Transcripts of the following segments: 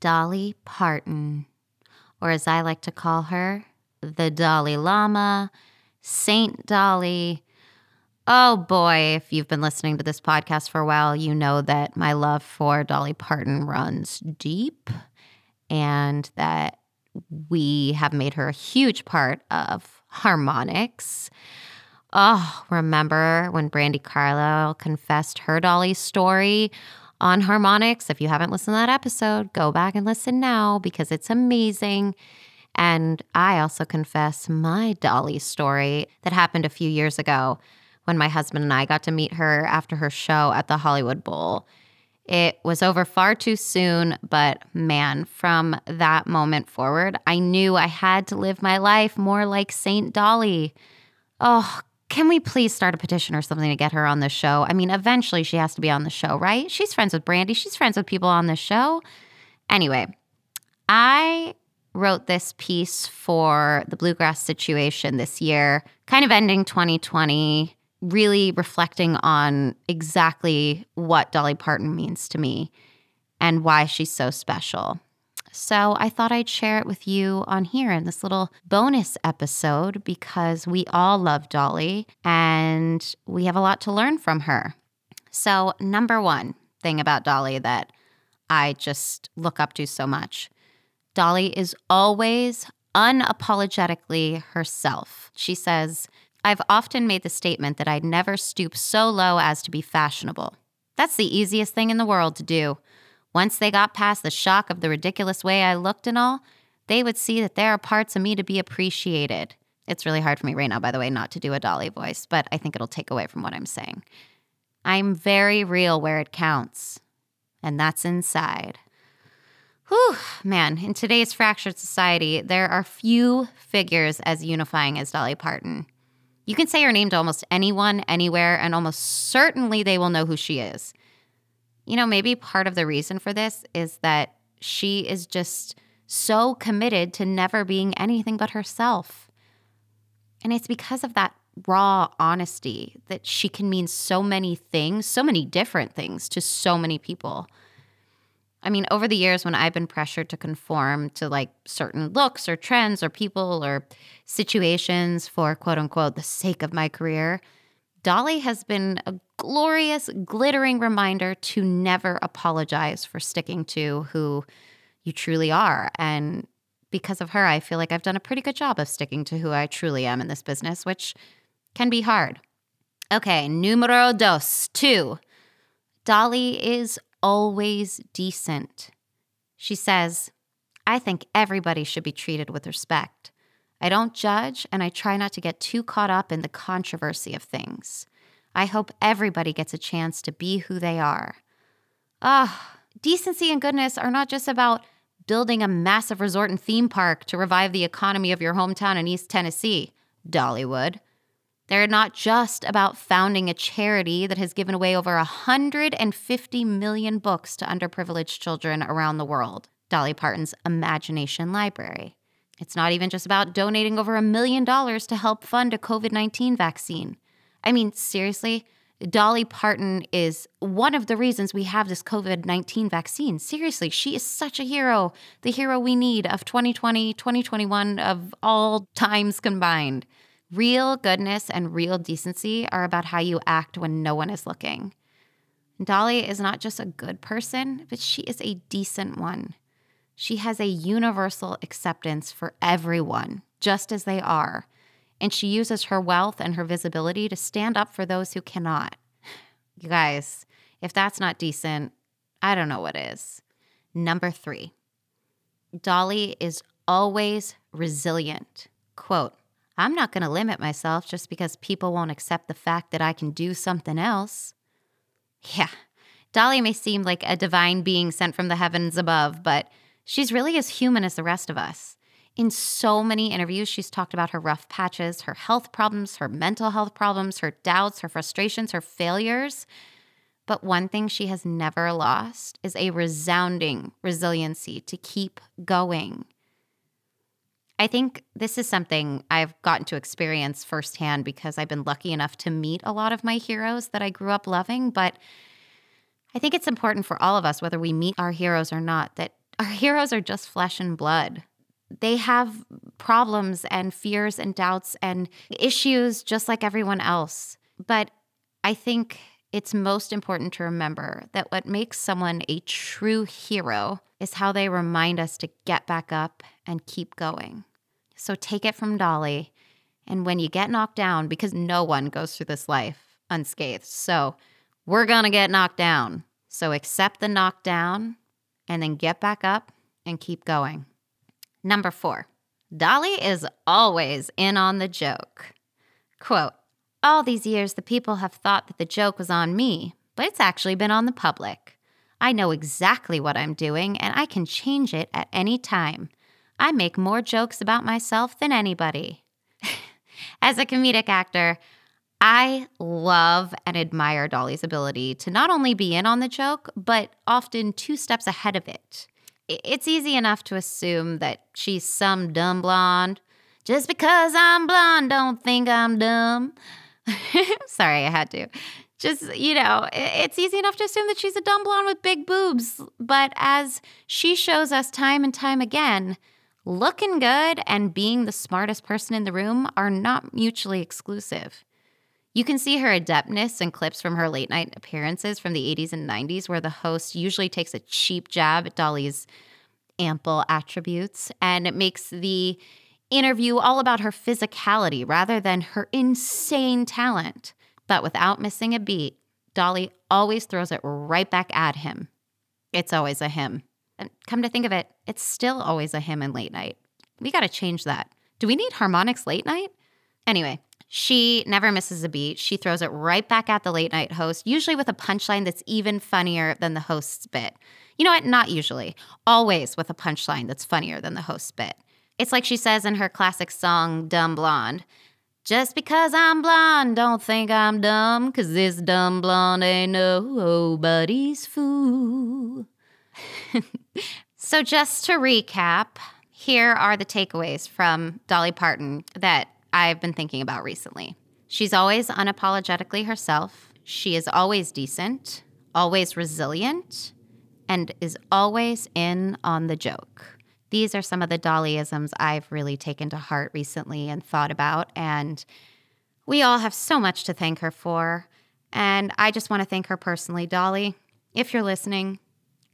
Dolly Parton, or as I like to call her, the Dolly Lama, Saint Dolly. Oh boy, if you've been listening to this podcast for a while, you know that my love for Dolly Parton runs deep and that we have made her a huge part of harmonics. Oh, remember when Brandi Carlile confessed her Dolly story on harmonics? If you haven't listened to that episode, go back and listen now because it's amazing. And I also confess my Dolly story that happened a few years ago when my husband and I got to meet her after her show at the Hollywood Bowl. It was over far too soon, but man, from that moment forward, I knew I had to live my life more like Saint Dolly. Oh, can we please start a petition or something to get her on the show? I mean, eventually she has to be on the show, right? She's friends with Brandi, she's friends with people on the show. Anyway, I wrote this piece for the bluegrass situation this year, kind of ending 2020, really reflecting on exactly what Dolly Parton means to me and why she's so special. So I thought I'd share it with you on here in this little bonus episode because we all love Dolly and we have a lot to learn from her. So, number one thing about Dolly that I just look up to so much Dolly is always unapologetically herself. She says, I've often made the statement that I'd never stoop so low as to be fashionable. That's the easiest thing in the world to do. Once they got past the shock of the ridiculous way I looked and all, they would see that there are parts of me to be appreciated. It's really hard for me right now, by the way, not to do a Dolly voice, but I think it'll take away from what I'm saying. I'm very real where it counts, and that's inside. Whew, man, in today's fractured society, there are few figures as unifying as Dolly Parton. You can say her name to almost anyone, anywhere, and almost certainly they will know who she is. You know, maybe part of the reason for this is that she is just so committed to never being anything but herself. And it's because of that raw honesty that she can mean so many things, so many different things to so many people. I mean, over the years, when I've been pressured to conform to like certain looks or trends or people or situations for quote unquote the sake of my career, Dolly has been a glorious, glittering reminder to never apologize for sticking to who you truly are. And because of her, I feel like I've done a pretty good job of sticking to who I truly am in this business, which can be hard. Okay, numero dos, two. Dolly is always decent. She says, I think everybody should be treated with respect. I don't judge, and I try not to get too caught up in the controversy of things. I hope everybody gets a chance to be who they are. Ah, decency and goodness are not just about building a massive resort and theme park to revive the economy of your hometown in East Tennessee, Dollywood. They're not just about founding a charity that has given away over 150 million books to underprivileged children around the world, Dolly Parton's Imagination Library. It's not even just about donating over a million dollars to help fund a COVID 19 vaccine. I mean, seriously, Dolly Parton is one of the reasons we have this COVID 19 vaccine. Seriously, she is such a hero, the hero we need of 2020, 2021, of all times combined. Real goodness and real decency are about how you act when no one is looking. Dolly is not just a good person, but she is a decent one. She has a universal acceptance for everyone, just as they are, and she uses her wealth and her visibility to stand up for those who cannot. You guys, if that's not decent, I don't know what is. Number three, Dolly is always resilient. Quote, I'm not going to limit myself just because people won't accept the fact that I can do something else. Yeah, Dolly may seem like a divine being sent from the heavens above, but she's really as human as the rest of us. In so many interviews, she's talked about her rough patches, her health problems, her mental health problems, her doubts, her frustrations, her failures. But one thing she has never lost is a resounding resiliency to keep going. I think this is something I've gotten to experience firsthand because I've been lucky enough to meet a lot of my heroes that I grew up loving. But I think it's important for all of us, whether we meet our heroes or not, that Our heroes are just flesh and blood. They have problems and fears and doubts and issues just like everyone else. But I think it's most important to remember that what makes someone a true hero is how they remind us to get back up and keep going. So take it from Dolly. And when you get knocked down, because no one goes through this life unscathed, so we're to get knocked down. So accept the knockdown and then get back up and keep going. Number four, Dolly is always in on the joke. Quote, all these years, the people have thought that the joke was on me, but it's actually been on the public. I know exactly what I'm doing, and I can change it at any time. I make more jokes about myself than anybody. As a comedic actor, I love and admire Dolly's ability to not only be in on the joke, but often two steps ahead of it. It's easy enough to assume that she's some dumb blonde. Just because I'm blonde, don't think I'm dumb. Sorry, I had to. Just, you know, it's easy enough to assume that she's a dumb blonde with big boobs. But as she shows us time and time again, looking good and being the smartest person in the room are not mutually exclusive. You can see her adeptness in clips from her late night appearances from the 80s and 90s, where the host usually takes a cheap jab at Dolly's ample attributes and it makes the interview all about her physicality rather than her insane talent. But without missing a beat, Dolly always throws it right back at him. It's always a him. And come to think of it, it's still always a him in late night. We got to change that. Do we need harmonics late night? Anyway, she never misses a beat. She throws it right back at the late night host, usually with a punchline that's even funnier than the host's bit. You know what? Not usually. Always with a punchline that's funnier than the host's bit. It's like she says in her classic song, Dumb Blonde. Just because I'm blonde, don't think I'm dumb, because this dumb blonde ain't nobody's fool. so, just to recap, here are the takeaways from Dolly Parton that I've been thinking about recently. She's always unapologetically herself. She is always decent, always resilient, and is always in on the joke these are some of the Dollyisms I've really taken to heart recently and thought about. And we all have so much to thank her for. And I just want to thank her personally, Dolly. If you're listening,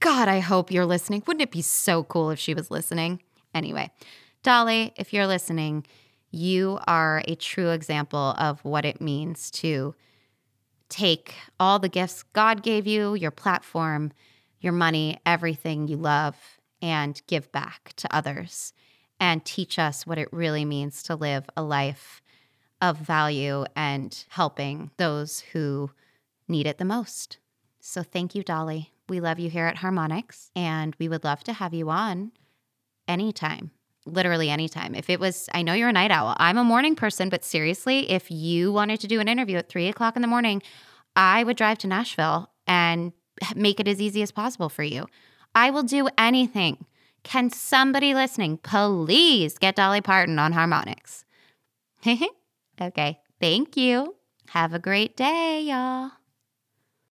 God, I hope you're listening. Wouldn't it be so cool if she was listening? Anyway, Dolly, if you're listening, you are a true example of what it means to take all the gifts God gave you, your platform, your money, everything you love, and give back to others and teach us what it really means to live a life of value and helping those who need it the most. So thank you, Dolly. We love you here at Harmonics, and we would love to have you on anytime. Literally anytime. If it was, I know you're a night owl. I'm a morning person, but seriously, if you wanted to do an interview at three o'clock in the morning, I would drive to Nashville and make it as easy as possible for you. I will do anything. Can somebody listening please get Dolly Parton on harmonics? okay, thank you. Have a great day, y'all.